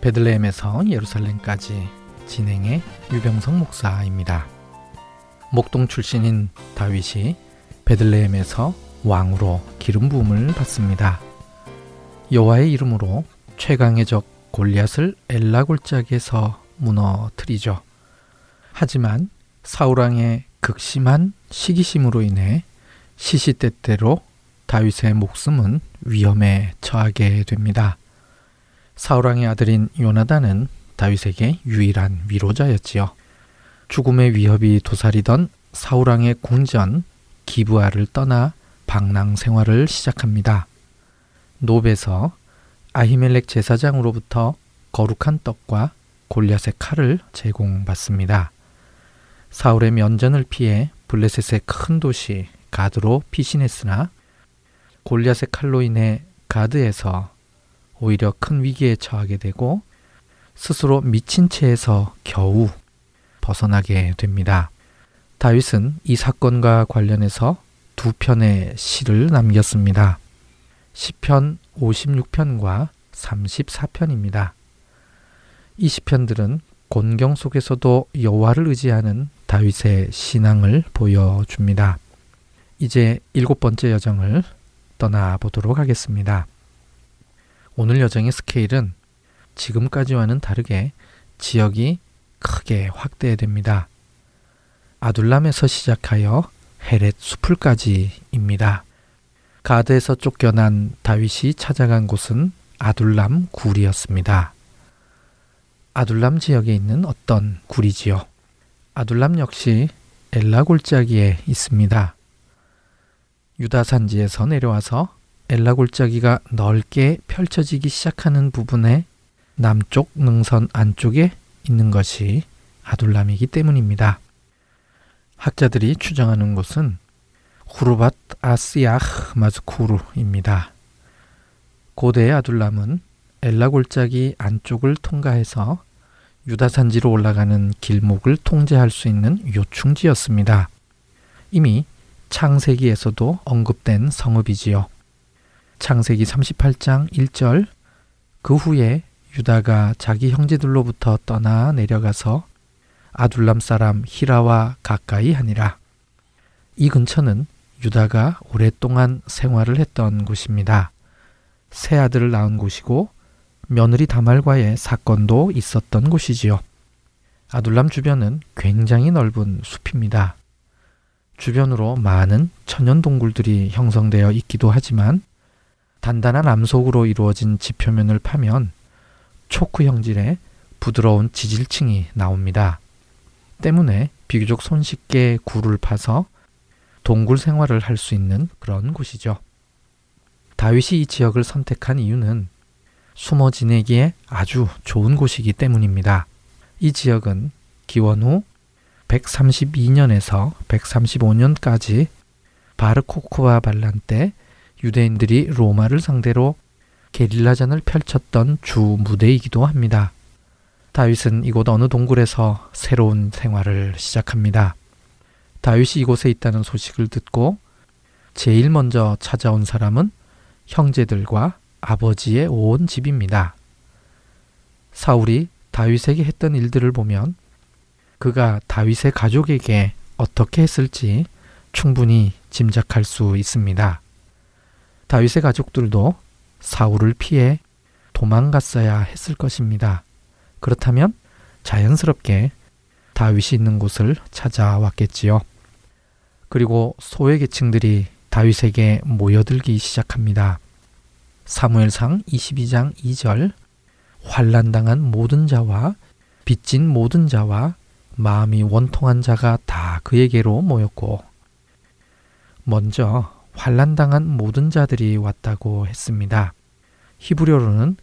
베들레헴에서 예루살렘까지 진행의 유병성 목사입니다. 목동 출신인 다윗이 베들레헴에서 왕으로 기름 부음을 받습니다. 여호와의 이름으로 최강의 적 골리앗을 엘라 골짜기에서 무너뜨리죠. 하지만 사울 왕의 극심한 시기심으로 인해 시시때때로 다윗의 목숨은 위험에 처하게 됩니다. 사울왕의 아들인 요나단은 다윗에게 유일한 위로자였지요. 죽음의 위협이 도사리던 사울왕의 궁전 기브아를 떠나 방랑 생활을 시작합니다. 노베서 아히멜렉 제사장으로부터 거룩한 떡과 골리앗의 칼을 제공받습니다. 사울의 면전을 피해 블레셋의 큰 도시 가드로 피신했으나 골리앗의 칼로 인해 가드에서 오히려 큰 위기에 처하게 되고 스스로 미친 채에서 겨우 벗어나게 됩니다. 다윗은 이 사건과 관련해서 두 편의 시를 남겼습니다. 시편 56편과 34편입니다. 이 시편들은 곤경 속에서도 여호와를 의지하는 다윗의 신앙을 보여줍니다. 이제 일곱 번째 여정을 떠나보도록 하겠습니다. 오늘 여정의 스케일은 지금까지와는 다르게 지역이 크게 확대됩니다. 아둘람에서 시작하여 헤렛 수풀까지입니다. 가드에서 쫓겨난 다윗이 찾아간 곳은 아둘람 굴이었습니다. 아둘람 지역에 있는 어떤 굴이지요. 아둘람 역시 엘라 골짜기에 있습니다. 유다 산지에서 내려와서 엘라 골짜기가 넓게 펼쳐지기 시작하는 부분의 남쪽 능선 안쪽에 있는 것이 아둘람이기 때문입니다. 학자들이 추정하는 곳은 후르밧 아스야흐 마즈쿠르입니다. 고대의 아둘람은 엘라 골짜기 안쪽을 통과해서 유다 산지로 올라가는 길목을 통제할 수 있는 요충지였습니다. 이미 창세기에서도 언급된 성읍이지요. 창세기 38장 1절 그 후에 유다가 자기 형제들로부터 떠나 내려가서 아둘람 사람 히라와 가까이 하니라. 이 근처는 유다가 오랫동안 생활을 했던 곳입니다. 새 아들을 낳은 곳이고 며느리 다말과의 사건도 있었던 곳이지요. 아둘람 주변은 굉장히 넓은 숲입니다. 주변으로 많은 천연 동굴들이 형성되어 있기도 하지만 단단한 암석으로 이루어진 지표면을 파면 초크 형질의 부드러운 지질층이 나옵니다. 때문에 비교적 손쉽게 굴을 파서 동굴 생활을 할 수 있는 그런 곳이죠. 다윗이 이 지역을 선택한 이유는 숨어 지내기에 아주 좋은 곳이기 때문입니다. 이 지역은 기원 후 132년에서 135년까지 바르코크와 반란 때 유대인들이 로마를 상대로 게릴라전을 펼쳤던 주 무대이기도 합니다. 다윗은 이곳 어느 동굴에서 새로운 생활을 시작합니다. 다윗이 이곳에 있다는 소식을 듣고 제일 먼저 찾아온 사람은 형제들과 아버지의 온 집입니다. 사울이 다윗에게 했던 일들을 보면 그가 다윗의 가족에게 어떻게 했을지 충분히 짐작할 수 있습니다. 다윗의 가족들도 사울을 피해 도망갔어야 했을 것입니다. 그렇다면 자연스럽게 다윗이 있는 곳을 찾아왔겠지요. 그리고 소외 계층들이 다윗에게 모여들기 시작합니다. 사무엘상 22장 2절 환란당한 모든 자와 빚진 모든 자와 마음이 원통한 자가 다 그에게로 모였고 먼저 환란당한 모든 자들이 왔다고 했습니다. 히브리어로는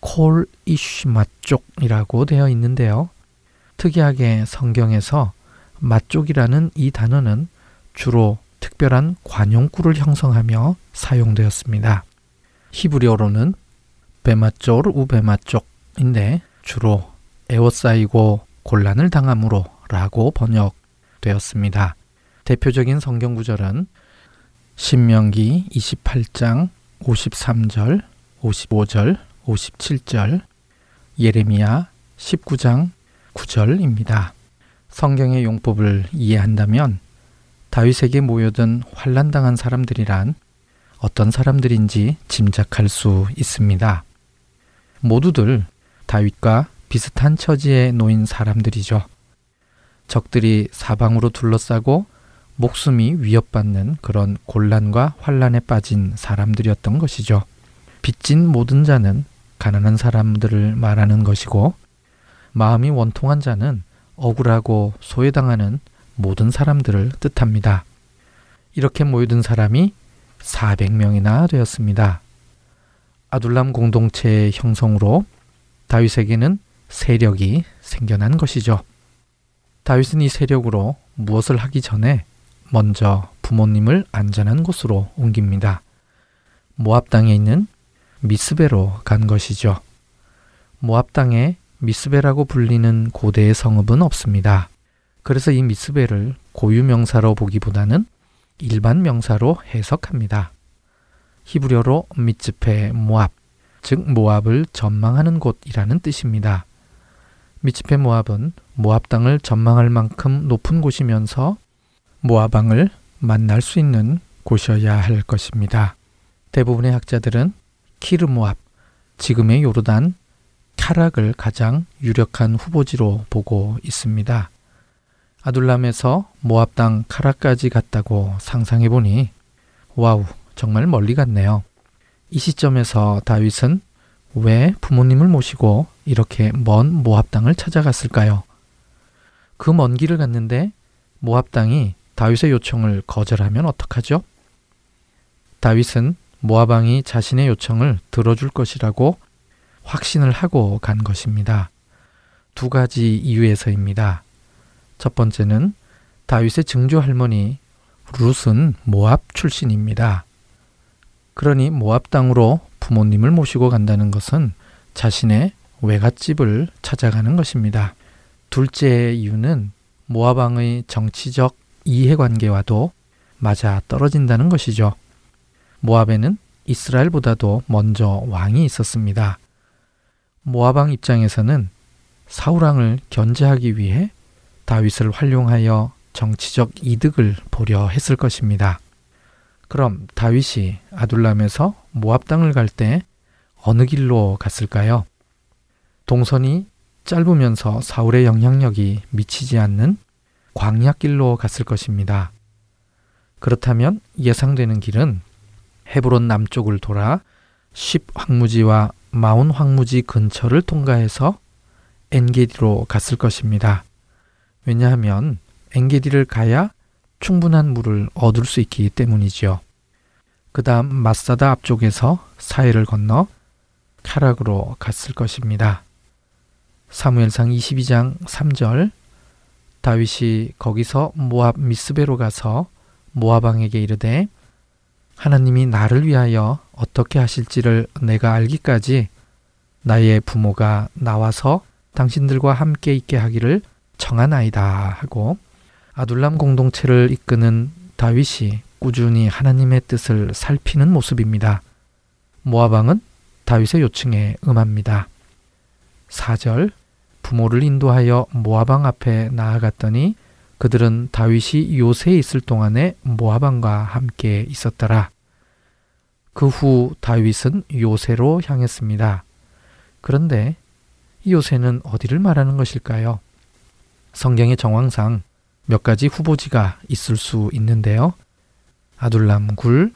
콜 이쉬마쪽이라고 되어 있는데요. 특이하게 성경에서 마쪽이라는 이 단어는 주로 특별한 관용구를 형성하며 사용되었습니다. 히브리어로는 베마쪼르 우베마쪽인데 주로 에워싸이고 곤란을 당함으로 라고 번역되었습니다. 대표적인 성경 구절은 신명기 28장 53절, 55절, 57절, 예레미야 19장 9절입니다. 성경의 용법을 이해한다면 다윗에게 모여든 환란당한 사람들이란 어떤 사람들인지 짐작할 수 있습니다. 모두들 다윗과 비슷한 처지에 놓인 사람들이죠. 적들이 사방으로 둘러싸고 목숨이 위협받는 그런 곤란과 환란에 빠진 사람들이었던 것이죠. 빚진 모든 자는 가난한 사람들을 말하는 것이고 마음이 원통한 자는 억울하고 소외당하는 모든 사람들을 뜻합니다. 이렇게 모여든 사람이 400명이나 되었습니다. 아둘람 공동체의 형성으로 다윗에게는 세력이 생겨난 것이죠. 다윗은 이 세력으로 무엇을 하기 전에 먼저 부모님을 안전한 곳으로 옮깁니다. 모압 땅에 있는 미스베로 간 것이죠. 모압 땅에 미스베라고 불리는 고대의 성읍은 없습니다. 그래서 이 미스베를 고유 명사로 보기보다는 일반 명사로 해석합니다. 히브리어로 미츠페 모압, 즉 모압을 전망하는 곳이라는 뜻입니다. 미츠페 모압은 모압 땅을 전망할 만큼 높은 곳이면서 모압왕을 만날 수 있는 곳이어야 할 것입니다. 대부분의 학자들은 키르 모압, 지금의 요르단, 카락을 가장 유력한 후보지로 보고 있습니다. 아둘람에서 모압 땅 카락까지 갔다고 상상해 보니 와우 정말 멀리 갔네요. 이 시점에서 다윗은 왜 부모님을 모시고 이렇게 먼 모압 땅을 찾아갔을까요? 그 먼 길을 갔는데 모압 땅이 다윗의 요청을 거절하면 어떡하죠? 다윗은 모압 왕이 자신의 요청을 들어줄 것이라고 확신을 하고 간 것입니다. 두 가지 이유에서입니다. 첫 번째는 다윗의 증조 할머니 룻은 모압 출신입니다. 그러니 모압 땅으로 부모님을 모시고 간다는 것은 자신의 외갓집을 찾아가는 것입니다. 둘째 이유는 모압 왕의 정치적 이해관계와도 맞아 떨어진다는 것이죠. 모압에는 이스라엘보다도 먼저 왕이 있었습니다. 모압왕 입장에서는 사울왕을 견제하기 위해 다윗을 활용하여 정치적 이득을 보려 했을 것입니다. 그럼 다윗이 아둘람에서 모압 땅을 갈 때 어느 길로 갔을까요? 동선이 짧으면서 사울의 영향력이 미치지 않는 광약길로 갔을 것입니다. 그렇다면 예상되는 길은 헤브론 남쪽을 돌아 10 황무지와 마운 황무지 근처를 통과해서 엔게디로 갔을 것입니다. 왜냐하면 엔게디를 가야 충분한 물을 얻을 수 있기 때문이지요. 그 다음 마사다 앞쪽에서 사해를 건너 카락으로 갔을 것입니다. 사무엘상 22장 3절 다윗이 거기서 모압 미스베로 가서 모압 왕에게 이르되 하나님이 나를 위하여 어떻게 하실지를 내가 알기까지 나의 부모가 나와서 당신들과 함께 있게 하기를 청하나이다 하고 아둘람 공동체를 이끄는 다윗이 꾸준히 하나님의 뜻을 살피는 모습입니다. 모압 왕은 다윗의 요청에 응합니다. 4절 부모를 인도하여 모아방 앞에 나아갔더니 그들은 다윗이 요새에 있을 동안에 모아방과 함께 있었더라. 그 후 다윗은 요새로 향했습니다. 그런데 이 요새는 어디를 말하는 것일까요? 성경의 정황상 몇 가지 후보지가 있을 수 있는데요. 아둘람 굴,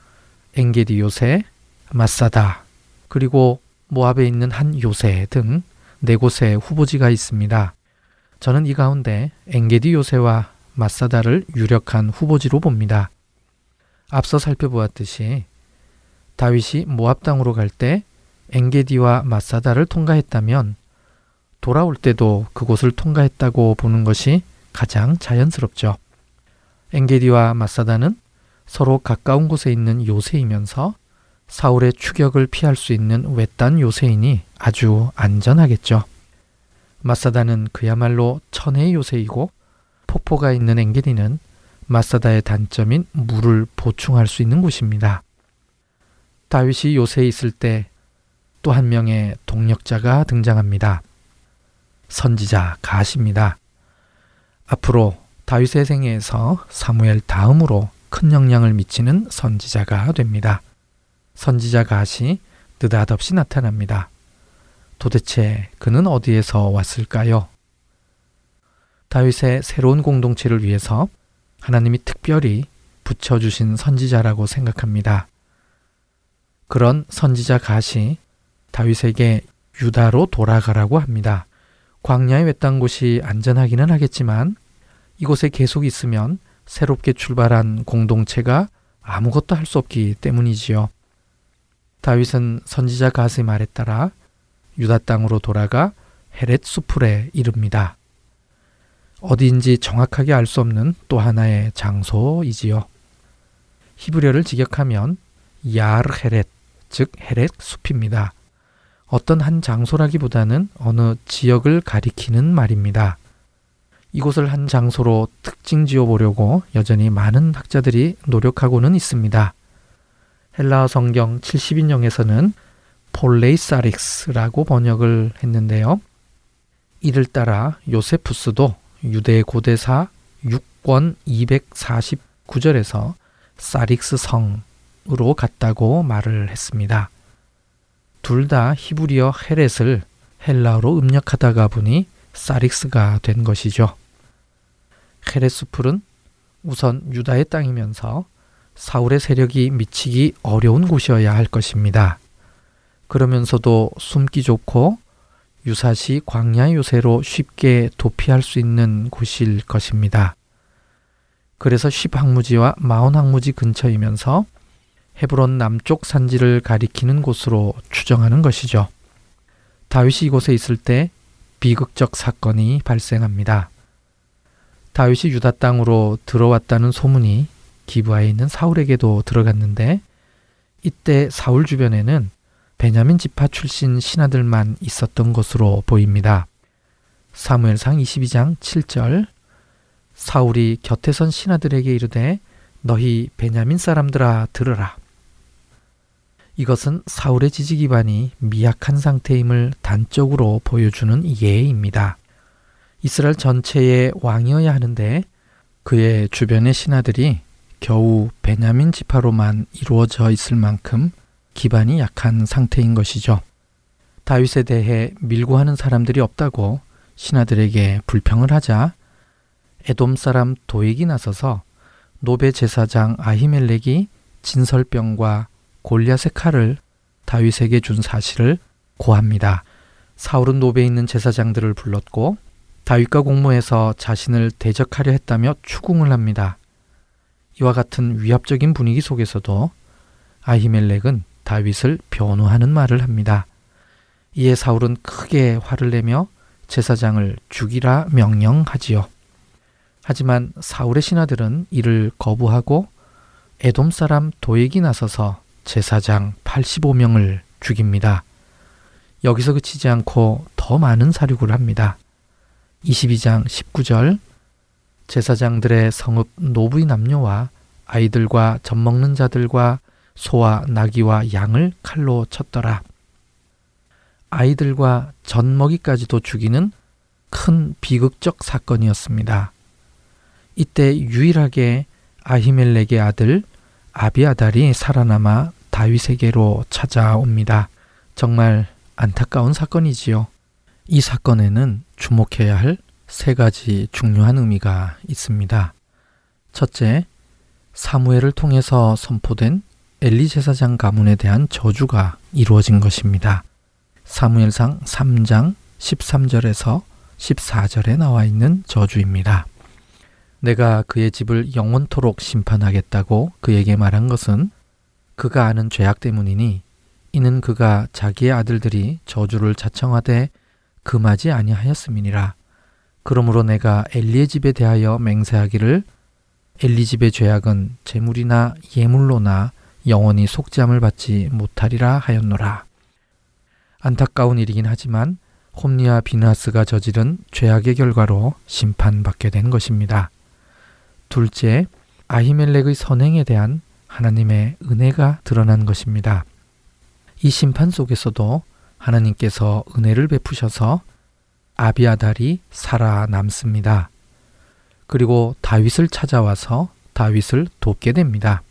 엥게디 요새, 마사다, 그리고 모압에 있는 한 요새 등 네 곳의 후보지가 있습니다. 저는 이 가운데 엥게디 요새와 마사다를 유력한 후보지로 봅니다. 앞서 살펴보았듯이 다윗이 모압 땅으로 갈 때 엥게디와 마사다를 통과했다면 돌아올 때도 그곳을 통과했다고 보는 것이 가장 자연스럽죠. 엥게디와 마사다는 서로 가까운 곳에 있는 요새이면서 사울의 추격을 피할 수 있는 외딴 요새이니 아주 안전하겠죠. 마사다는 그야말로 천혜의 요새이고 폭포가 있는 엥게디는 마사다의 단점인 물을 보충할 수 있는 곳입니다. 다윗이 요새에 있을 때 또 한 명의 동력자가 등장합니다. 선지자 가시입니다. 앞으로 다윗의 생애에서 사무엘 다음으로 큰 영향을 미치는 선지자가 됩니다. 선지자 가시 느닷없이 나타납니다. 도대체 그는 어디에서 왔을까요? 다윗의 새로운 공동체를 위해서 하나님이 특별히 붙여주신 선지자라고 생각합니다. 그런 선지자 가시 다윗에게 유다로 돌아가라고 합니다. 광야의 외딴 곳이 안전하기는 하겠지만 이곳에 계속 있으면 새롭게 출발한 공동체가 아무것도 할 수 없기 때문이지요. 다윗은 선지자 가스의 말에 따라 유다 땅으로 돌아가 헤렛 수풀에 이릅니다. 어디인지 정확하게 알 수 없는 또 하나의 장소이지요. 히브리어를 직역하면 야르 헤렛, 즉 헤렛 숲입니다. 어떤 한 장소라기보다는 어느 지역을 가리키는 말입니다. 이곳을 한 장소로 특징 지어 보려고 여전히 많은 학자들이 노력하고는 있습니다. 헬라어 성경 70인용에서는 폴레이사릭스라고 번역을 했는데요. 이를 따라 요세푸스도 유대 고대사 6권 249절에서 사릭스 성으로 갔다고 말을 했습니다. 둘 다 히브리어 헤렛을 헬라어로 음력하다가 보니 사릭스가 된 것이죠. 헤렛수풀은 우선 유다의 땅이면서 사울의 세력이 미치기 어려운 곳이어야 할 것입니다. 그러면서도 숨기 좋고 유사시 광야 요새로 쉽게 도피할 수 있는 곳일 것입니다. 그래서 십 항무지와 마온 항무지 근처이면서 헤브론 남쪽 산지를 가리키는 곳으로 추정하는 것이죠. 다윗이 이곳에 있을 때 비극적 사건이 발생합니다. 다윗이 유다 땅으로 들어왔다는 소문이 기브아에 있는 사울에게도 들어갔는데 이때 사울 주변에는 베냐민 지파 출신 신하들만 있었던 것으로 보입니다. 사무엘상 22장 7절 사울이 곁에 선 신하들에게 이르되 너희 베냐민 사람들아 들으라. 이것은 사울의 지지 기반이 미약한 상태임을 단적으로 보여주는 예입니다. 이스라엘 전체의 왕이어야 하는데 그의 주변의 신하들이 겨우 베냐민 지파로만 이루어져 있을 만큼 기반이 약한 상태인 것이죠. 다윗에 대해 밀고 하는 사람들이 없다고 신하들에게 불평을 하자 에돔 사람 도액이 나서서 노베 제사장 아히멜렉이 진설병과 골리앗의 칼을 다윗에게 준 사실을 고합니다. 사울은 노베에 있는 제사장들을 불렀고 다윗과 공모해서 자신을 대적하려 했다며 추궁을 합니다. 이와 같은 위압적인 분위기 속에서도 아히멜렉은 다윗을 변호하는 말을 합니다. 이에 사울은 크게 화를 내며 제사장을 죽이라 명령하지요. 하지만 사울의 신하들은 이를 거부하고 에돔 사람 도액이 나서서 제사장 85명을 죽입니다. 여기서 그치지 않고 더 많은 사륙을 합니다. 22장 19절 제사장들의 성읍 노부의 남녀와 아이들과 젖 먹는 자들과 소와 나귀와 양을 칼로 쳤더라. 아이들과 젖 먹이까지도 죽이는 큰 비극적 사건이었습니다. 이때 유일하게 아히멜렉의 아들 아비아달이 살아남아 다윗에게로 찾아옵니다. 정말 안타까운 사건이지요. 이 사건에는 주목해야 할 세 가지 중요한 의미가 있습니다. 첫째, 사무엘을 통해서 선포된 엘리 제사장 가문에 대한 저주가 이루어진 것입니다. 사무엘상 3장 13절에서 14절에 나와 있는 저주입니다. 내가 그의 집을 영원토록 심판하겠다고 그에게 말한 것은 그가 아는 죄악 때문이니 이는 그가 자기의 아들들이 저주를 자청하되 금하지 아니하였음이니라. 그러므로 내가 엘리의 집에 대하여 맹세하기를 엘리 집의 죄악은 재물이나 예물로나 영원히 속죄함을 받지 못하리라 하였노라. 안타까운 일이긴 하지만 홈리와 비나스가 저지른 죄악의 결과로 심판받게 된 것입니다. 둘째, 아히멜렉의 선행에 대한 하나님의 은혜가 드러난 것입니다. 이 심판 속에서도 하나님께서 은혜를 베푸셔서 아비아달이 살아남습니다. 그리고 다윗을 찾아와서 다윗을 돕게 됩니다.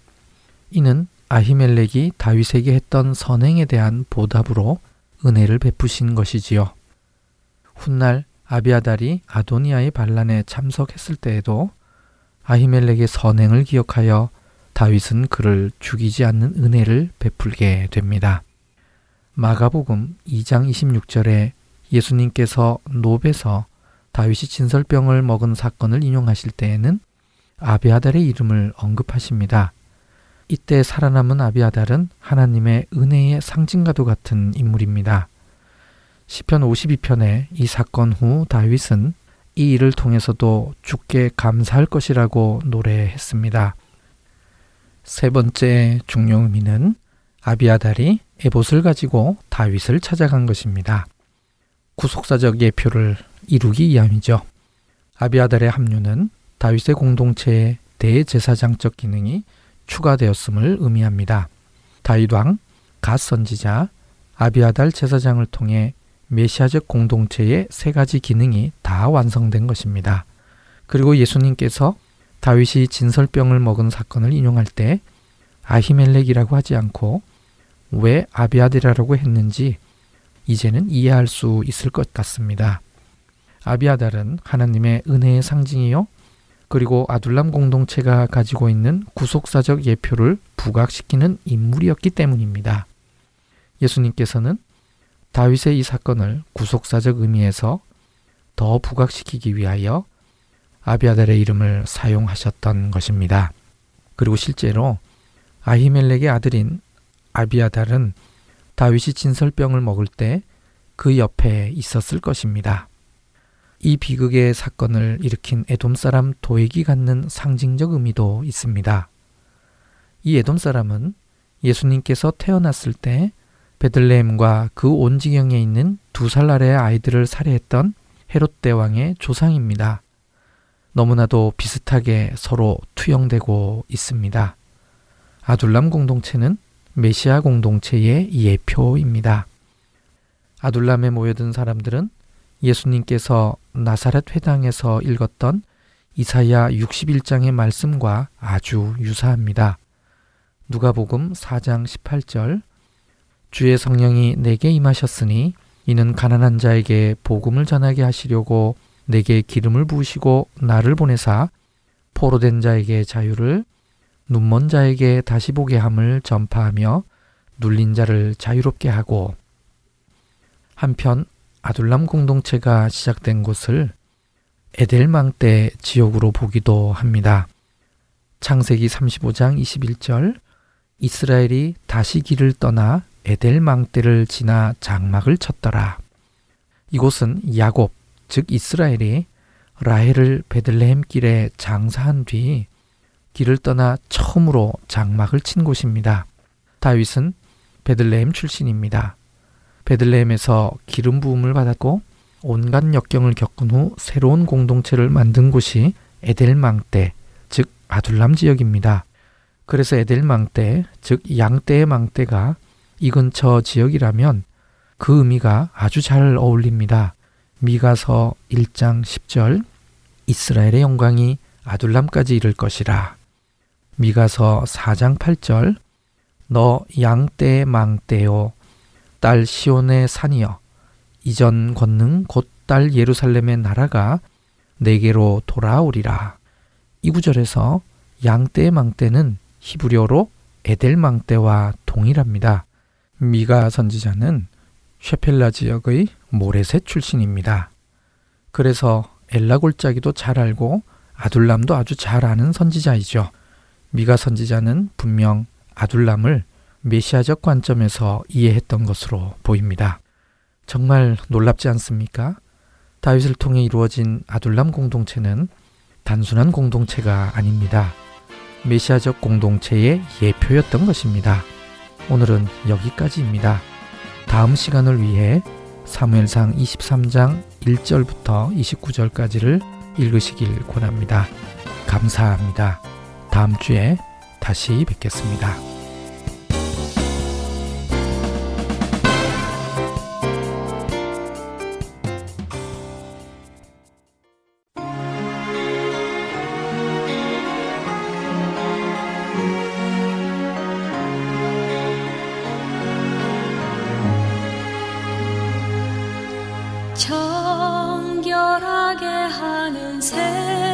이는 아히멜렉이 다윗에게 했던 선행에 대한 보답으로 은혜를 베푸신 것이지요. 훗날 아비아달이 아도니아의 반란에 참석했을 때에도 아히멜렉의 선행을 기억하여 다윗은 그를 죽이지 않는 은혜를 베풀게 됩니다. 마가복음 2장 26절에 예수님께서 노베서 다윗이 진설병을 먹은 사건을 인용하실 때에는 아비아달의 이름을 언급하십니다. 이때 살아남은 아비아달은 하나님의 은혜의 상징과도 같은 인물입니다. 시편 52편에 이 사건 후 다윗은 이 일을 통해서도 주께 감사할 것이라고 노래했습니다. 세 번째 중요 의미는 아비아달이 에봇을 가지고 다윗을 찾아간 것입니다. 구속사적 예표를 이루기 위함이죠. 아비아달의 합류는 다윗의 공동체의 대제사장적 기능이 추가되었음을 의미합니다. 다윗 왕, 갓 선지자, 아비아달 제사장을 통해 메시아적 공동체의 세 가지 기능이 다 완성된 것입니다. 그리고 예수님께서 다윗이 진설병을 먹은 사건을 인용할 때 아히멜렉이라고 하지 않고 왜 아비아달이라고 했는지 이제는 이해할 수 있을 것 같습니다. 아비아달은 하나님의 은혜의 상징이요. 그리고 아둘람 공동체가 가지고 있는 구속사적 예표를 부각시키는 인물이었기 때문입니다. 예수님께서는 다윗의 이 사건을 구속사적 의미에서 더 부각시키기 위하여 아비아달의 이름을 사용하셨던 것입니다. 그리고 실제로 아히멜렉의 아들인 아비아달은 다윗이 진설병을 먹을 때 그 옆에 있었을 것입니다. 이 비극의 사건을 일으킨 에돔 사람 도액이 갖는 상징적 의미도 있습니다. 이 에돔 사람은 예수님께서 태어났을 때 베들레헴과 그 온 지경에 있는 두 살 아래의 아이들을 살해했던 헤롯 대왕의 조상입니다. 너무나도 비슷하게 서로 투영되고 있습니다. 아둘람 공동체는 메시아 공동체의 예표입니다. 아둘람에 모여든 사람들은 예수님께서 나사렛 회당에서 읽었던 이사야 61장의 말씀과 아주 유사합니다. 누가복음 4장 18절 주의 성령이 내게 임하셨으니 이는 가난한 자에게 복음을 전하게 하시려고 내게 기름을 부으시고 나를 보내사 포로된 자에게 자유를 눈먼 자에게 다시 보게 함을 전파하며 눌린 자를 자유롭게 하고 한편 아둘람 공동체가 시작된 곳을 에델망 때 지역으로 보기도 합니다. 창세기 35장 21절 이스라엘이 다시 길을 떠나 에델망 때를 지나 장막을 쳤더라. 이곳은 야곱, 즉 이스라엘이 라헬을 베들레헴 길에 장사한 뒤 길을 떠나 처음으로 장막을 친 곳입니다. 다윗은 베들레헴 출신입니다. 베들레헴에서 기름 부음을 받았고 온갖 역경을 겪은 후 새로운 공동체를 만든 곳이 에델망대, 즉 아둘람 지역입니다. 그래서 에델망대, 즉 양떼의 망대가 이 근처 지역이라면 그 의미가 아주 잘 어울립니다. 미가서 1장 10절 이스라엘의 영광이 아둘람까지 이를 것이라. 미가서 4장 8절 너 양떼 망떼요 딸 시온의 산이여 이전 권능 곧 딸 예루살렘의 나라가 내게로 돌아오리라. 이 구절에서 양떼의 망대는 히브리어로 에델망대와 동일합니다. 미가 선지자는 쉐펠라 지역의 모레셋 출신입니다. 그래서 엘라 골짜기도 잘 알고 아둘람도 아주 잘 아는 선지자이죠. 미가 선지자는 분명 아둘람을 메시아적 관점에서 이해했던 것으로 보입니다. 정말 놀랍지 않습니까? 다윗을 통해 이루어진 아둘람 공동체는 단순한 공동체가 아닙니다. 메시아적 공동체의 예표였던 것입니다. 오늘은 여기까지입니다. 다음 시간을 위해 사무엘상 23장 1절부터 29절까지를 읽으시길 권합니다. 감사합니다. 다음 주에 다시 뵙겠습니다. 정결하게 하는 새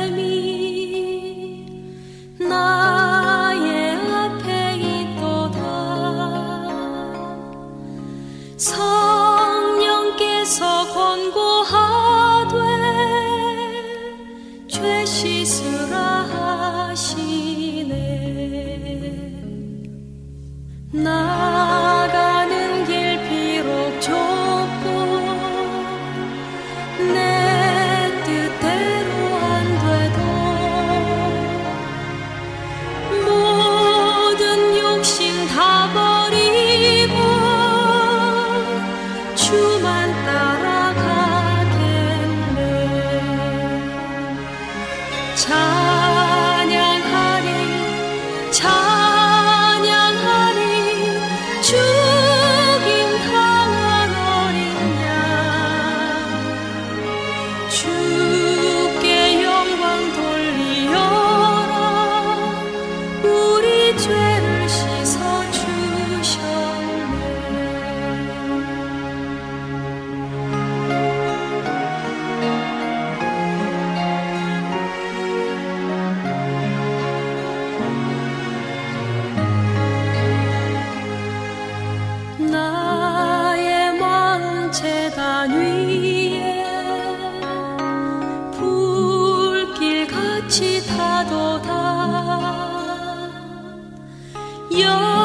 有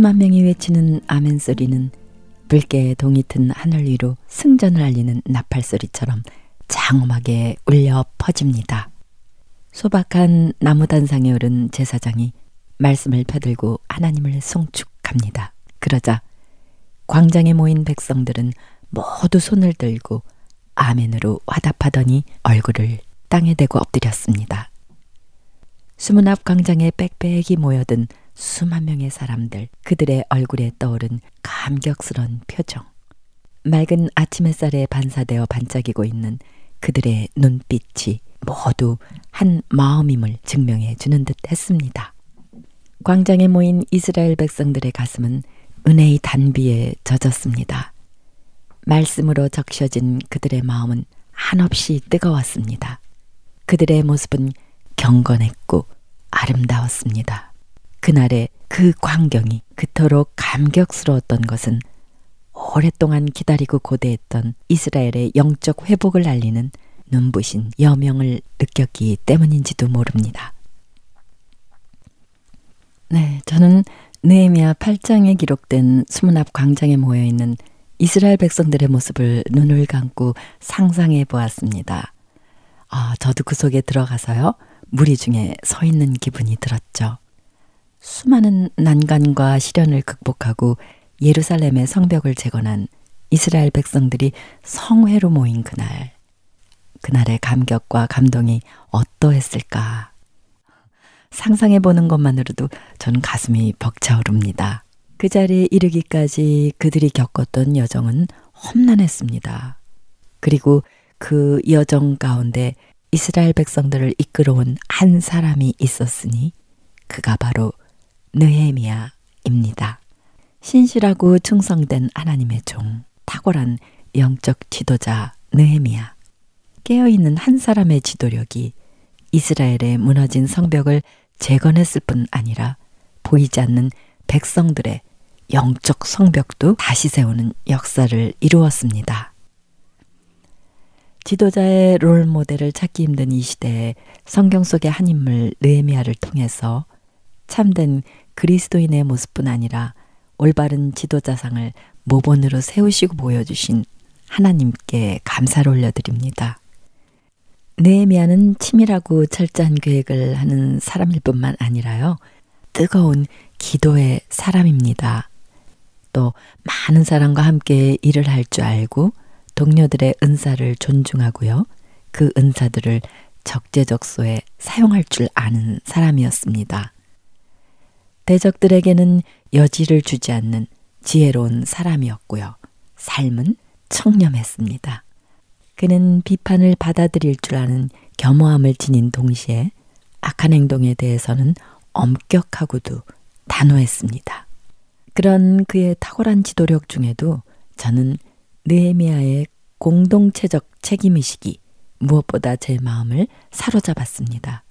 수만 명이 외치는 아멘 소리는 붉게 동이 튼 하늘 위로 승전을 알리는 나팔 소리처럼 장엄하게 울려 퍼집니다. 소박한 나무 단상에 오른 제사장이 말씀을 펴들고 하나님을 송축합니다. 그러자 광장에 모인 백성들은 모두 손을 들고 아멘으로 화답하더니 얼굴을 땅에 대고 엎드렸습니다. 수문 앞 광장에 빽빽이 모여든 수만 명의 사람들, 그들의 얼굴에 떠오른 감격스런 표정. 맑은 아침 햇살에 반사되어 반짝이고 있는 그들의 눈빛이 모두 한 마음임을 증명해 주는 듯 했습니다. 광장에 모인 이스라엘 백성들의 가슴은 은혜의 단비에 젖었습니다. 말씀으로 적셔진 그들의 마음은 한없이 뜨거웠습니다. 그들의 모습은 경건했고 아름다웠습니다. 그날의 그 광경이 그토록 감격스러웠던 것은 오랫동안 기다리고 고대했던 이스라엘의 영적 회복을 알리는 눈부신 여명을 느꼈기 때문인지도 모릅니다. 네, 저는 느헤미야 8장에 기록된 수문 앞 광장에 모여 있는 이스라엘 백성들의 모습을 눈을 감고 상상해 보았습니다. 아, 저도 그 속에 들어가서요. 무리 중에 서 있는 기분이 들었죠. 수많은 난간과 시련을 극복하고 예루살렘의 성벽을 재건한 이스라엘 백성들이 성회로 모인 그날. 그날의 감격과 감동이 어떠했을까? 상상해 보는 것만으로도 전 가슴이 벅차오릅니다. 그 자리에 이르기까지 그들이 겪었던 여정은 험난했습니다. 그리고 그 여정 가운데 이스라엘 백성들을 이끌어온 한 사람이 있었으니 그가 바로 느헤미야입니다. 신실하고 충성된 하나님의 종, 탁월한 영적 지도자 느헤미야. 깨어있는 한 사람의 지도력이 이스라엘의 무너진 성벽을 재건했을 뿐 아니라 보이지 않는 백성들의 영적 성벽도 다시 세우는 역사를 이루었습니다. 지도자의 롤 모델을 찾기 힘든 이 시대에 성경 속의 한 인물 느헤미야를 통해서 참된 그리스도인의 모습뿐 아니라 올바른 지도자상을 모본으로 세우시고 보여주신 하나님께 감사를 올려드립니다. 느헤미야는 치밀하고 철저한 계획을 하는 사람일 뿐만 아니라요. 뜨거운 기도의 사람입니다. 또 많은 사람과 함께 일을 할 줄 알고 동료들의 은사를 존중하고요. 그 은사들을 적재적소에 사용할 줄 아는 사람이었습니다. 대적들에게는 여지를 주지 않는 지혜로운 사람이었고요. 삶은 청렴했습니다. 그는 비판을 받아들일 줄 아는 겸허함을 지닌 동시에 악한 행동에 대해서는 엄격하고도 단호했습니다. 그런 그의 탁월한 지도력 중에도 저는 느헤미야의 공동체적 책임의식이 무엇보다 제 마음을 사로잡았습니다.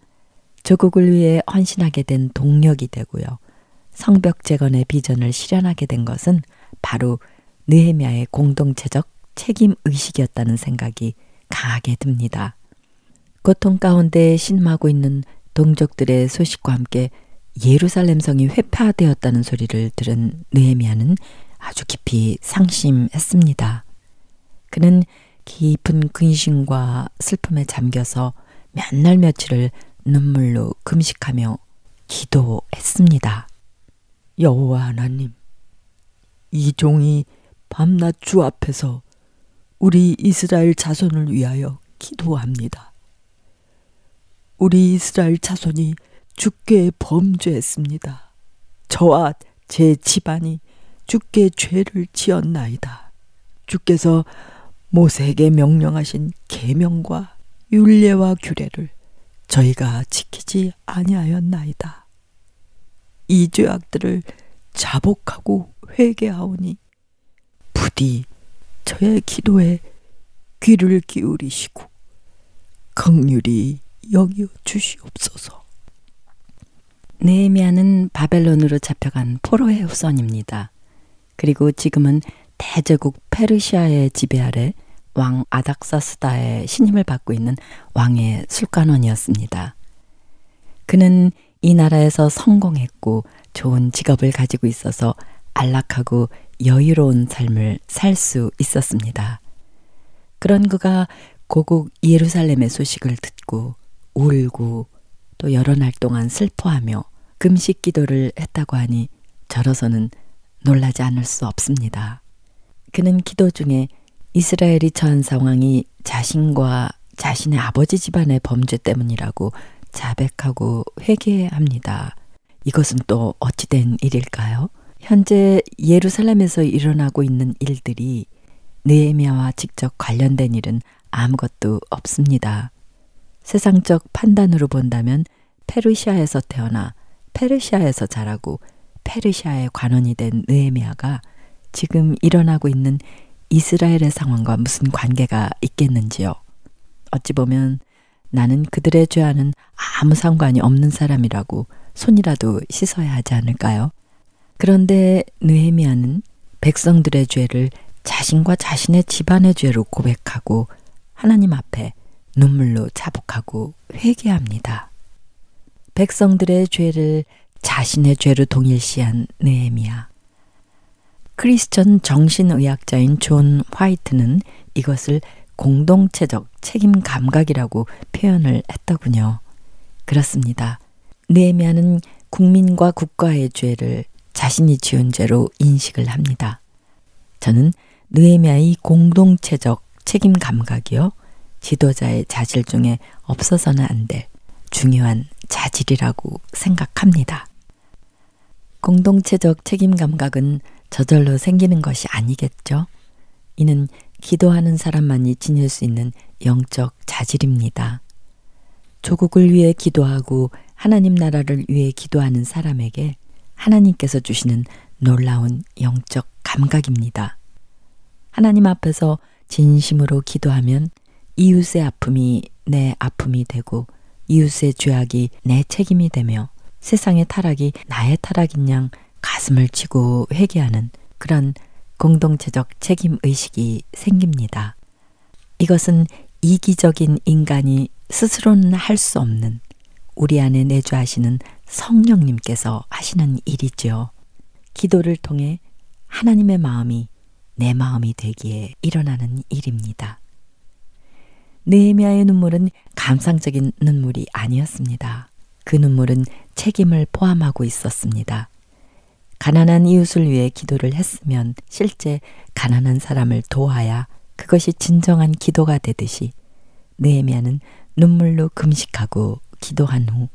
조국을 위해 헌신하게 된 동력이 되고요. 성벽 재건의 비전을 실현하게 된 것은 바로 느헤미야의 공동체적 책임 의식이었다는 생각이 강하게 듭니다. 고통 가운데 신음하고 있는 동족들의 소식과 함께 예루살렘 성이 회파되었다는 소리를 들은 느헤미야는 아주 깊이 상심했습니다. 그는 깊은 근심과 슬픔에 잠겨서 몇 날 며칠을 눈물로 금식하며 기도했습니다. 여호와 하나님, 이 종이 밤낮 주 앞에서 우리 이스라엘 자손을 위하여 기도합니다. 우리 이스라엘 자손이 주께 범죄했습니다. 저와 제 집안이 주께 죄를 지었나이다. 주께서 모세에게 명령하신 계명과 율례와 규례를 저희가 지키지 아니하였나이다. 이 죄악들을 자복하고 회개하오니 부디 저의 기도에 귀를 기울이시고 긍휼히 여기어 주시옵소서. 느헤미야는 바벨론으로 잡혀간 포로의 후손입니다. 그리고 지금은 대제국 페르시아의 지배 아래 왕 아닥사스다의 신임을 받고 있는 왕의 술관원이었습니다. 그는 이 나라에서 성공했고 좋은 직업을 가지고 있어서 안락하고 여유로운 삶을 살 수 있었습니다. 그런 그가 고국 예루살렘의 소식을 듣고 울고 또 여러 날 동안 슬퍼하며 금식 기도를 했다고 하니 저로서는 놀라지 않을 수 없습니다. 그는 기도 중에 이스라엘이 처한 상황이 자신과 자신의 아버지 집안의 범죄 때문이라고 자백하고 회개합니다. 이것은 또 어찌된 일일까요? 현재 예루살렘에서 일어나고 있는 일들이 느헤미야와 직접 관련된 일은 아무것도 없습니다. 세상적 판단으로 본다면 페르시아에서 태어나 페르시아에서 자라고 페르시아의 관원이 된 느헤미야가 지금 일어나고 있는 이스라엘의 상황과 무슨 관계가 있겠는지요. 어찌 보면 나는 그들의 죄와는 아무 상관이 없는 사람이라고 손이라도 씻어야 하지 않을까요? 그런데 느헤미야는 백성들의 죄를 자신과 자신의 집안의 죄로 고백하고 하나님 앞에 눈물로 자복하고 회개합니다. 백성들의 죄를 자신의 죄로 동일시한 느헤미야. 크리스천 정신의학자인 존 화이트는 이것을 공동체적 책임 감각이라고 표현을 했더군요. 그렇습니다. 느헤미야는 국민과 국가의 죄를 자신이 지은 죄로 인식을 합니다. 저는 느헤미야의 공동체적 책임 감각이요. 지도자의 자질 중에 없어서는 안 될 중요한 자질이라고 생각합니다. 공동체적 책임 감각은 저절로 생기는 것이 아니겠죠. 이는 기도하는 사람만이 지닐 수 있는 영적 자질입니다. 조국을 위해 기도하고 하나님 나라를 위해 기도하는 사람에게 하나님께서 주시는 놀라운 영적 감각입니다. 하나님 앞에서 진심으로 기도하면 이웃의 아픔이 내 아픔이 되고 이웃의 죄악이 내 책임이 되며 세상의 타락이 나의 타락인 양 가슴을 치고 회개하는 그런 공동체적 책임 의식이 생깁니다. 이것은 이기적인 인간이 스스로는 할 수 없는 우리 안에 내주하시는 성령님께서 하시는 일이지요. 기도를 통해 하나님의 마음이 내 마음이 되기에 일어나는 일입니다. 느헤미야의 눈물은 감상적인 눈물이 아니었습니다. 그 눈물은 책임을 포함하고 있었습니다. 가난한 이웃을 위해 기도를 했으면 실제 가난한 사람을 도와야 그것이 진정한 기도가 되듯이 느헤미야는 눈물로 금식하고 기도한 후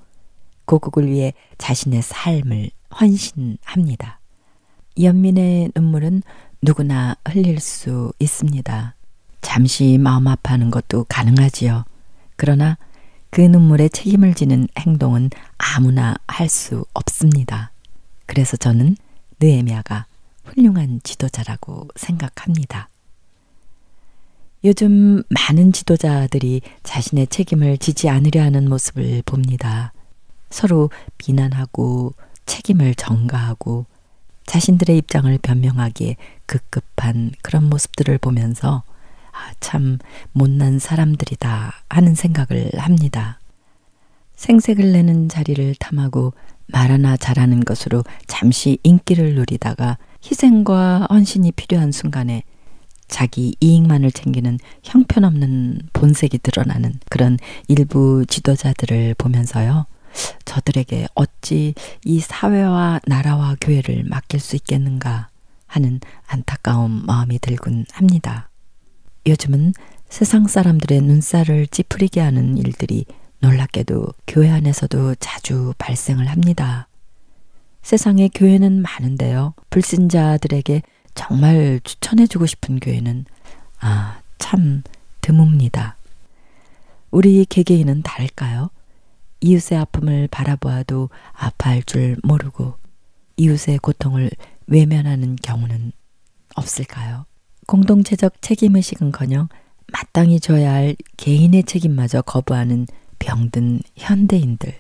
고국을 위해 자신의 삶을 헌신합니다. 연민의 눈물은 누구나 흘릴 수 있습니다. 잠시 마음 아파하는 것도 가능하지요. 그러나 그 눈물에 책임을 지는 행동은 아무나 할 수 없습니다. 그래서 저는 느에미아가 훌륭한 지도자라고 생각합니다. 요즘 많은 지도자들이 자신의 책임을 지지 않으려 하는 모습을 봅니다. 서로 비난하고 책임을 전가하고 자신들의 입장을 변명하기에 급급한 그런 모습들을 보면서 아, 참 못난 사람들이다 하는 생각을 합니다. 생색을 내는 자리를 탐하고 말 하나 잘하는 것으로 잠시 인기를 누리다가 희생과 헌신이 필요한 순간에 자기 이익만을 챙기는 형편없는 본색이 드러나는 그런 일부 지도자들을 보면서요. 저들에게 어찌 이 사회와 나라와 교회를 맡길 수 있겠는가 하는 안타까운 마음이 들곤 합니다. 요즘은 세상 사람들의 눈살을 찌푸리게 하는 일들이 놀랍게도 교회 안에서도 자주 발생을 합니다. 세상에 교회는 많은데요. 불신자들에게 정말 추천해주고 싶은 교회는 아, 참 드뭅니다. 우리 개개인은 다를까요? 이웃의 아픔을 바라보아도 아파할 줄 모르고 이웃의 고통을 외면하는 경우는 없을까요? 공동체적 책임의식은커녕 마땅히 져야 할 개인의 책임마저 거부하는 병든 현대인들.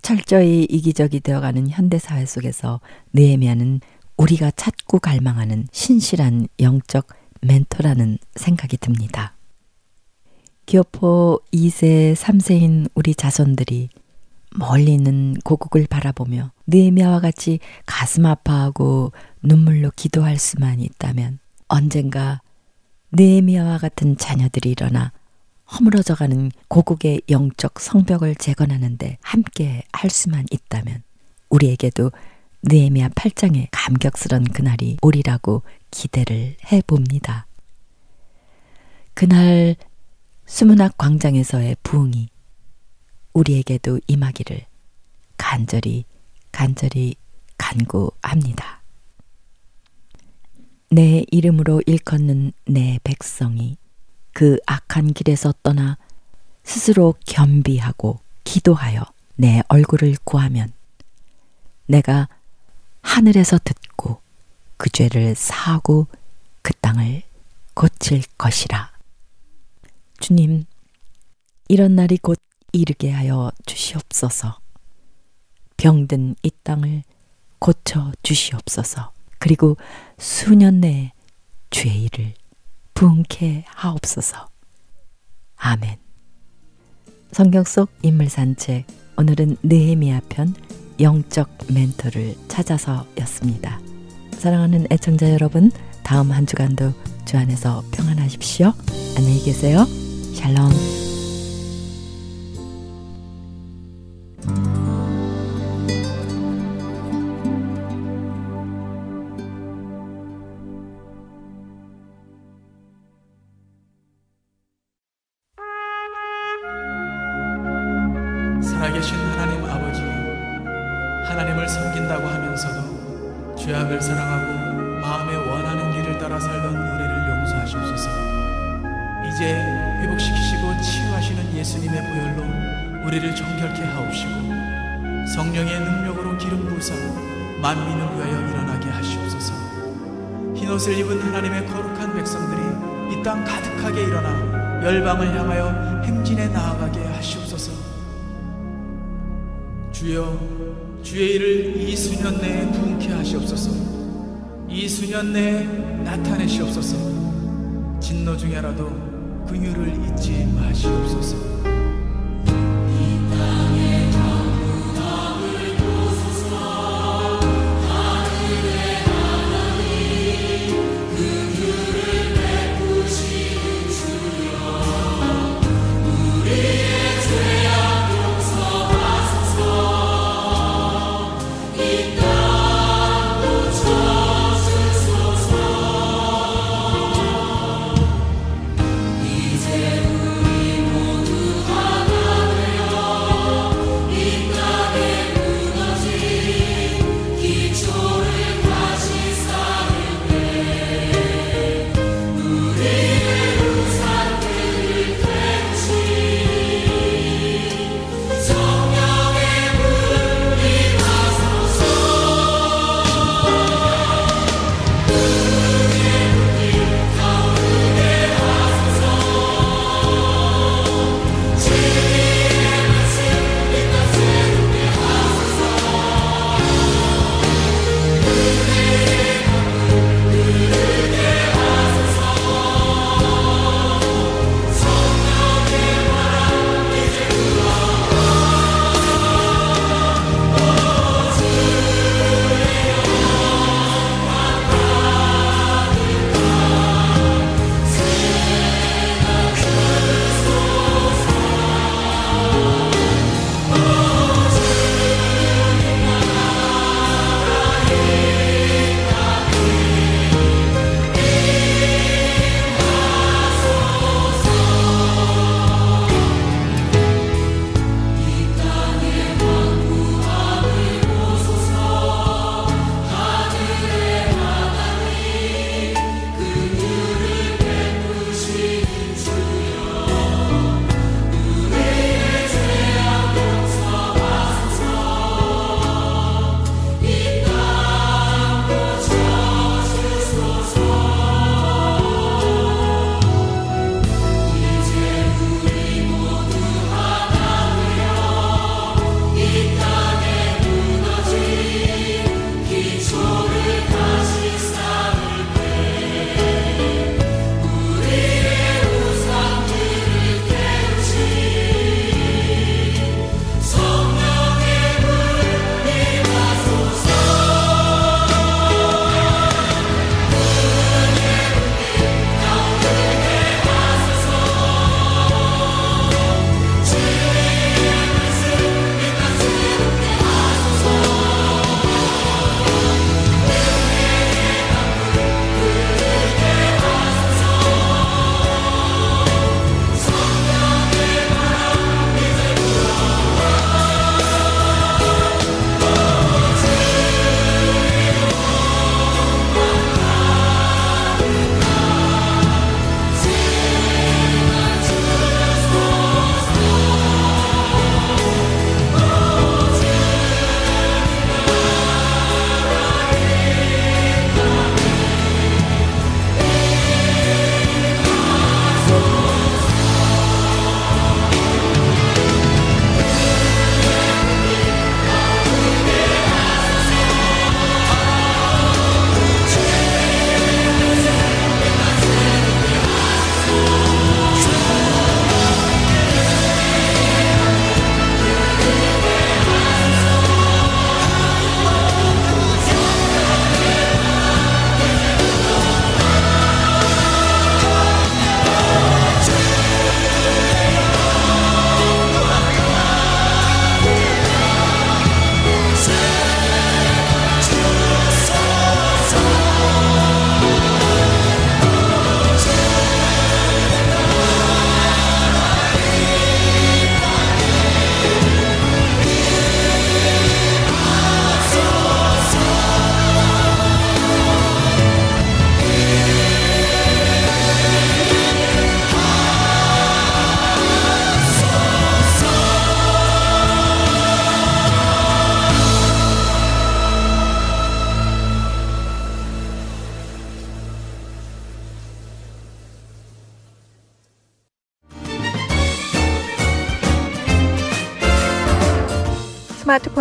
철저히 이기적이 되어가는 현대 사회 속에서 느헤미야는 우리가 찾고 갈망하는 신실한 영적 멘토라는 생각이 듭니다. 기어포 2세, 3세인 우리 자손들이 멀리 있는 고국을 바라보며 느헤미야와 같이 가슴 아파하고 눈물로 기도할 수만 있다면 언젠가 느헤미야와 같은 자녀들이 일어나 허물어져가는 고국의 영적 성벽을 재건하는데 함께 할 수만 있다면 우리에게도 느헤미야 8장의 감격스런 그날이 오리라고 기대를 해봅니다. 그날 수문학 광장에서의 부흥이 우리에게도 임하기를 간절히 간절히 간구합니다. 내 이름으로 일컫는 내 백성이 그 악한 길에서 떠나 스스로 겸비하고 기도하여 내 얼굴을 구하면 내가 하늘에서 듣고 그 죄를 사하고 그 땅을 고칠 것이라. 주님, 이런 날이 곧 이르게 하여 주시옵소서. 병든 이 땅을 고쳐 주시옵소서. 그리고 수년 내에 주의 일을 부흥케 하옵소서. 아멘. 성경 속 인물 산책 오늘은 느헤미야 편 영적 멘토를 찾아서였습니다. 사랑하는 애청자 여러분, 다음 한 주간도 주 안에서 평안하십시오. 안녕히 계세요. 샬롬. 주여 주의 일을 이 수년 내에 부흥케 하시옵소서. 이 수년 내에 나타내시옵소서. 진노 중에라도 긍휼을 잊지 마시옵소서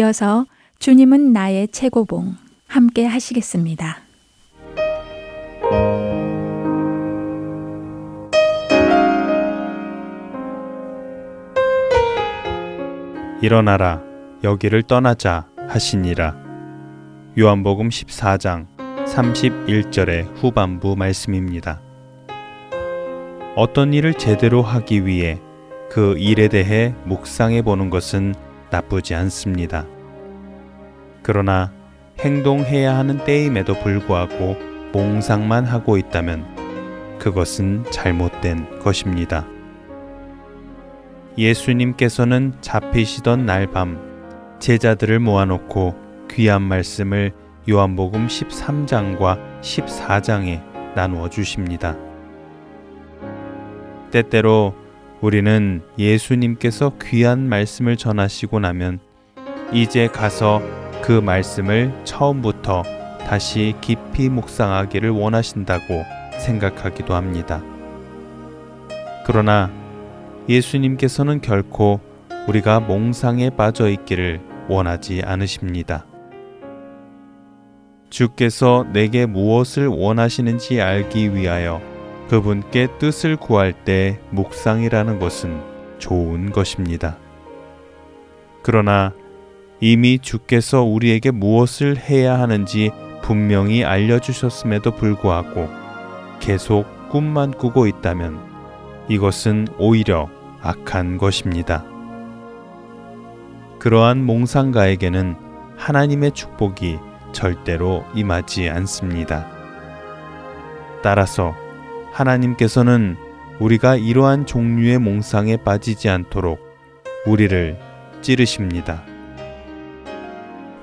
이어서 주님은 나의 최고봉 함께 하시겠습니다. 일어나라 여기를 떠나자 하시니라 요한복음 14장 31절의 후반부 말씀입니다. 어떤 일을 제대로 하기 위해 그 일에 대해 묵상해 보는 것은 나쁘지 않습니다. 그러나 행동해야 하는 때임에도 불구하고 몽상만 하고 있다면 그것은 잘못된 것입니다. 예수님께서는 잡히시던 날 밤 제자들을 모아놓고 귀한 말씀을 요한복음 13장과 14장에 나누어 주십니다. 때때로 우리는 예수님께서 귀한 말씀을 전하시고 나면 이제 가서 그 말씀을 처음부터 다시 깊이 묵상하기를 원하신다고 생각하기도 합니다. 그러나 예수님께서는 결코 우리가 몽상에 빠져 있기를 원하지 않으십니다. 주께서 내게 무엇을 원하시는지 알기 위하여 그분께 뜻을 구할 때 묵상이라는 것은 좋은 것입니다. 그러나 이미 주께서 우리에게 무엇을 해야 하는지 분명히 알려주셨음에도 불구하고 계속 꿈만 꾸고 있다면 이것은 오히려 악한 것입니다. 그러한 몽상가에게는 하나님의 축복이 절대로 임하지 않습니다. 따라서 하나님께서는 우리가 이러한 종류의 몽상에 빠지지 않도록 우리를 찌르십니다.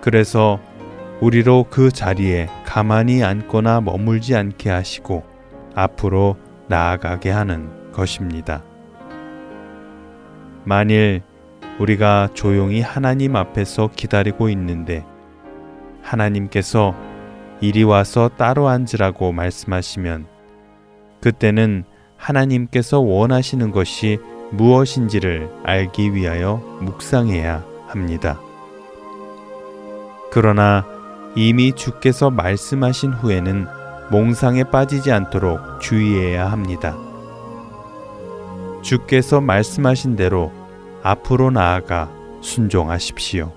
그래서 우리로 그 자리에 가만히 앉거나 머물지 않게 하시고 앞으로 나아가게 하는 것입니다. 만일 우리가 조용히 하나님 앞에서 기다리고 있는데 하나님께서 이리 와서 따로 앉으라고 말씀하시면 그때는 하나님께서 원하시는 것이 무엇인지를 알기 위하여 묵상해야 합니다. 그러나 이미 주께서 말씀하신 후에는 몽상에 빠지지 않도록 주의해야 합니다. 주께서 말씀하신 대로 앞으로 나아가 순종하십시오.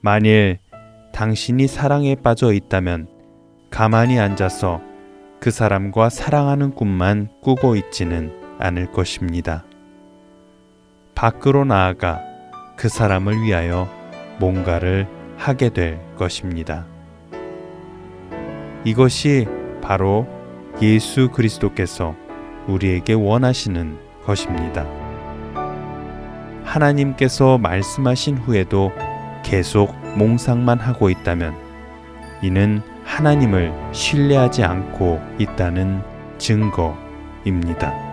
만일 당신이 사랑에 빠져 있다면 가만히 앉아서 그 사람과 사랑하는 꿈만 꾸고 있지는 않을 것입니다. 밖으로 나아가 그 사람을 위하여 뭔가를 하게 될 것입니다. 이것이 바로 예수 그리스도께서 우리에게 원하시는 것입니다. 하나님께서 말씀하신 후에도 계속 몽상만 하고 있다면 이는 하나님을 신뢰하지 않고 있다는 증거입니다.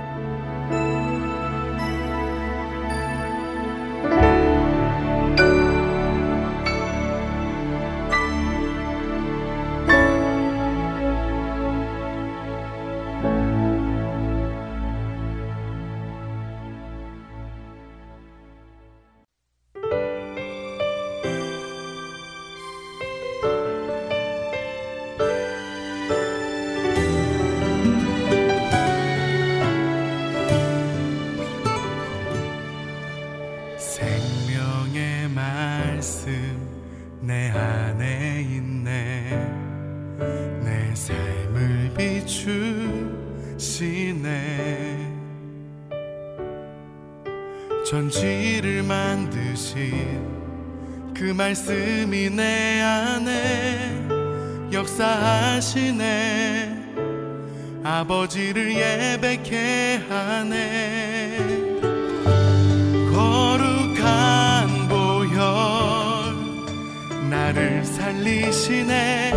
말씀이 내 안에 역사하시네. 아버지를 예배케 하네. 거룩한 보혈 나를 살리시네.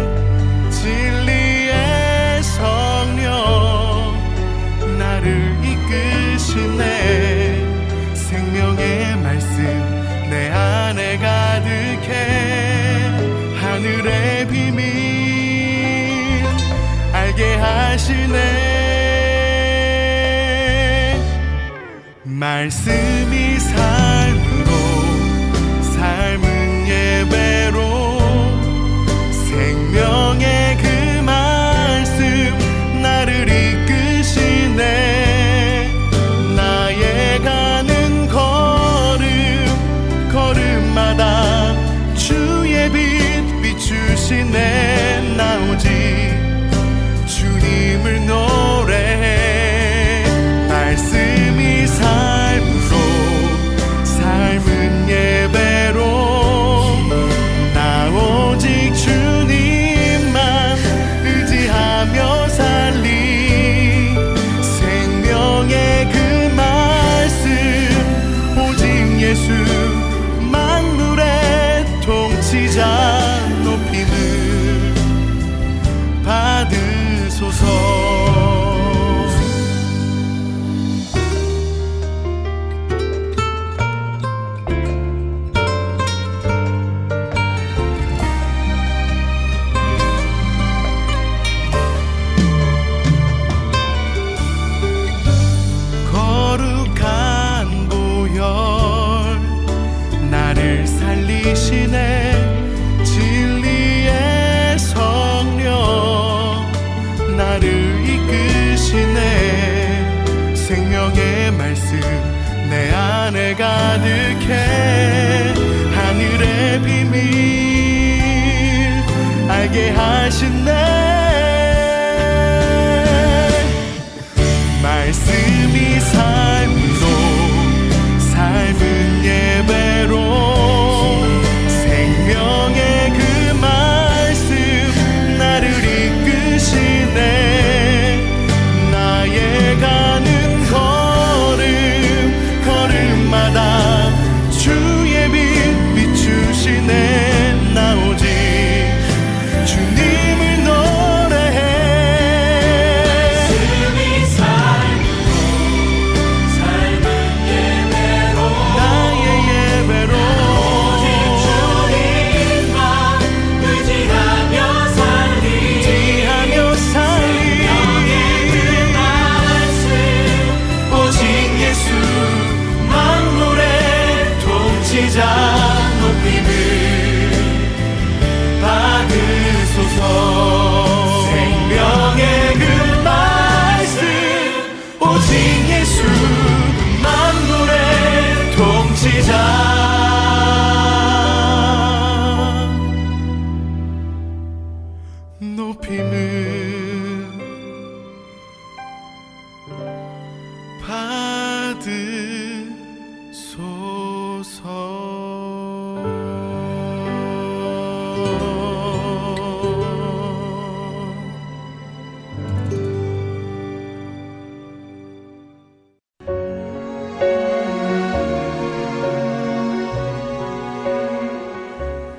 기억해 하늘의 비밀 알게 하시네. 말씀이 살